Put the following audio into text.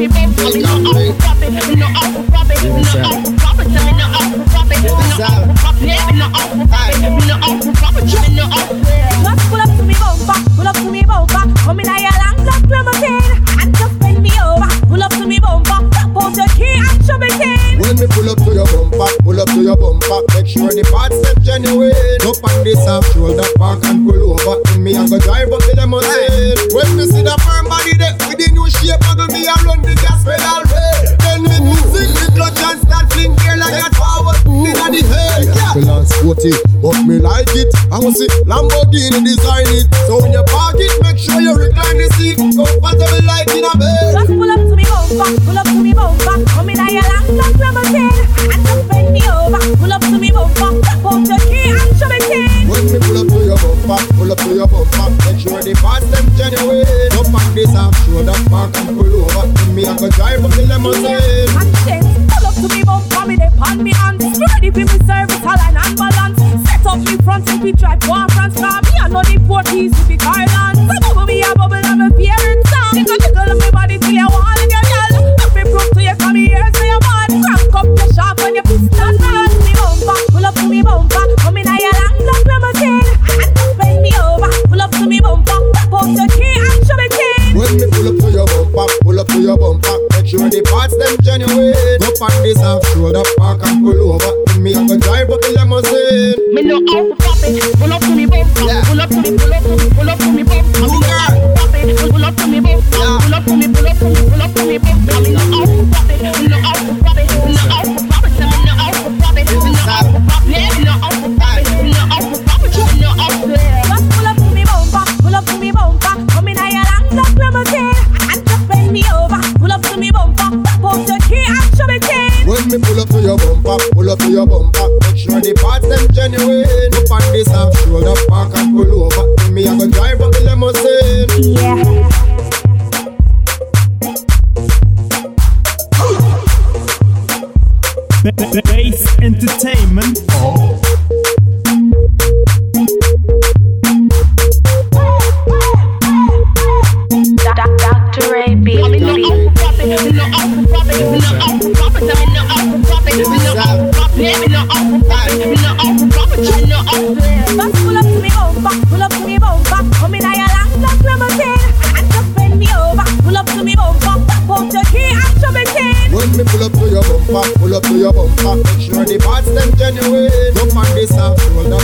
it. Me. Me pull up to me bumper, pull up to me bumper. Come in a your long black limousine and just bend me over. Pull up to me bumper, tap out your key and shove it in. When me pull up to your bumper, pull up to your bumper, make sure the parts them genuine. Up on this half shoulder, park and pull over. And me I go drive up the limousine. When me see the Me but me like it. I want see Lamborghini design it. So when you park it, make sure you recline the seat, comfortable like in a bed. Just pull up to me bumper, pull up to me bumper. Come in a long black limousine and just bend me over. Pull up to me bumper, out your key and shove it in. When me pull up to your bumper, pull up to your bumper, make sure the parts them genuine. Up on this half shoulder, park and pull over. And me I go drive up the limousine. Conscience, pull up to me bumper, me dey pan me hands. Ready for me service, we drive one on this half shoulder, park and pull over. Me I go drive up the limousine. Me know how to pop it. Pull up to me bumper. Yeah. Pull up to me, pull up your bumper, pull up your bumper, make sure the parts them genuine. This half shoulder, park and pull over. Me drive up the limousine. Yeah. Base Entertainment. Dr. When me pull up to your bumper, pull up to your bumper, make sure the parts them genuine. Up on this half shoulder,